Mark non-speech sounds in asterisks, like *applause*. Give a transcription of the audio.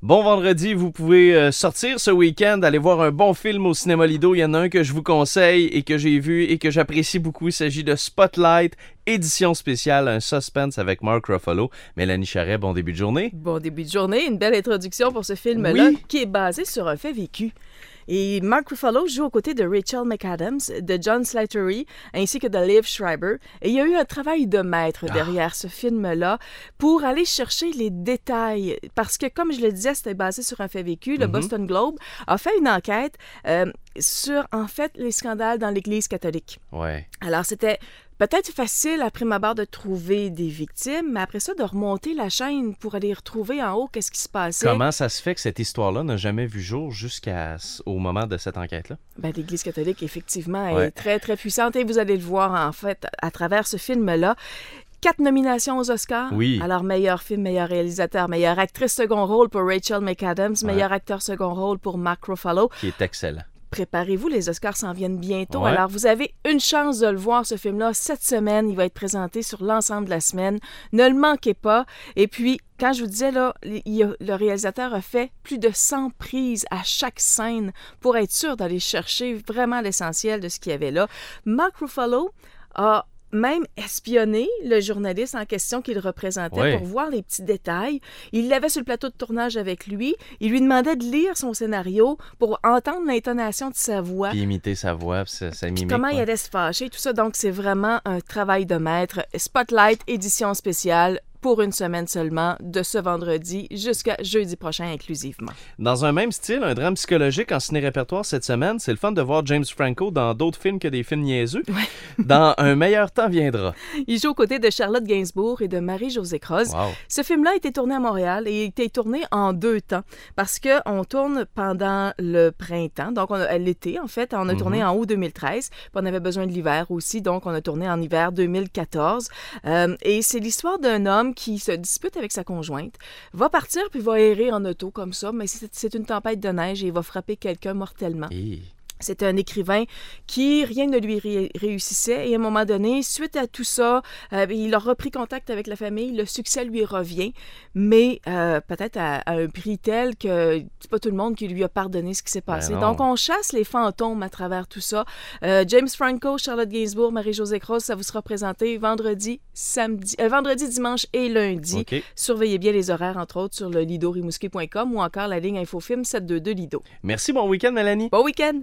Bon vendredi, vous pouvez euh, sortir ce week-end, aller voir un bon film au cinéma Lido. Il y en a un que je vous conseille et que j'ai vu et que j'apprécie beaucoup. Il s'agit de Spotlight, édition spéciale, un suspense avec Mark Ruffalo. Mélanie Charret, bon début de journée. Bon début de journée, une belle introduction pour ce film-là qui est basé sur un fait vécu. Et Mark Ruffalo joue aux côtés de Rachel McAdams, de John Slattery, ainsi que de Liv Schreiber. Et il y a eu un travail de maître ah. derrière ce film-là pour aller chercher les détails. Parce que, comme je le disais, c'était basé sur un fait vécu. Le mm-hmm. Boston Globe a fait une enquête euh, sur, en fait, les scandales dans l'Église catholique. Ouais. Alors, c'était peut-être facile après ma barre de trouver des victimes, mais après ça, de remonter la chaîne pour aller retrouver en haut qu'est-ce qui se passait. Comment ça se fait que cette histoire-là n'a jamais vu jour jusqu'au moment de cette enquête-là? Ben, L'Église catholique, effectivement, est très, très puissante et vous allez le voir, en fait, à travers ce film-là quatre nominations aux Oscars. Oui. Alors, meilleur film, meilleur réalisateur, meilleure actrice second rôle pour Rachel McAdams, meilleur acteur second rôle pour Mark Ruffalo. Qui est excellent préparez-vous, les Oscars s'en viennent bientôt. Alors, vous avez une chance de le voir, ce film-là, cette semaine. Il va être présenté sur l'ensemble de la semaine. Ne le manquez pas. Et puis, quand je vous disais, là, le réalisateur a fait plus de 100 prises à chaque scène pour être sûr d'aller chercher vraiment l'essentiel de ce qu'il y avait là. Mark Ruffalo a même espionner le journaliste en question qu'il représentait pour voir les petits détails. Il l'avait sur le plateau de tournage avec lui. Il lui demandait de lire son scénario pour entendre l'intonation de sa voix. Puis imiter sa voix, sa mimique. Comment il allait se fâcher, tout ça. Donc, c'est vraiment un travail de maître. Spotlight, édition spéciale, pour une semaine seulement, de ce vendredi jusqu'à jeudi prochain inclusivement. Dans un même style, un drame psychologique en ciné-répertoire cette semaine, c'est le fun de voir James Franco dans d'autres films que des films niaiseux. *laughs* Dans Un meilleur temps viendra. Il joue aux côtés de Charlotte Gainsbourg et de Marie-Josée Croze. Ce film-là a été tourné à Montréal et a été tourné en deux temps parce qu'on tourne pendant le printemps, donc l'été en fait. On a tourné mhm. en août 2013, puis on avait besoin de l'hiver aussi, donc on a tourné en hiver 2014. Euh, et c'est l'histoire d'un homme qui se dispute avec sa conjointe, va partir puis va errer en auto comme ça, mais c'est une tempête de neige et il va frapper quelqu'un mortellement. C'était un écrivain qui, rien ne lui réussissait. Et à un moment donné, suite à tout ça, euh, il a repris contact avec la famille. Le succès lui revient, mais euh, peut-être à, un prix tel que c'est pas tout le monde qui lui a pardonné ce qui s'est ben passé. Donc, on chasse les fantômes à travers tout ça. Euh, James Franco, Charlotte Gainsbourg, Marie-Josée Cross, ça vous sera présenté vendredi, samedi, vendredi, dimanche et lundi. Surveillez bien les horaires, entre autres, sur le lidorimouski.com ou encore la ligne Infofilm 722 Lido. Merci, bon week-end, Mélanie. Bon week-end.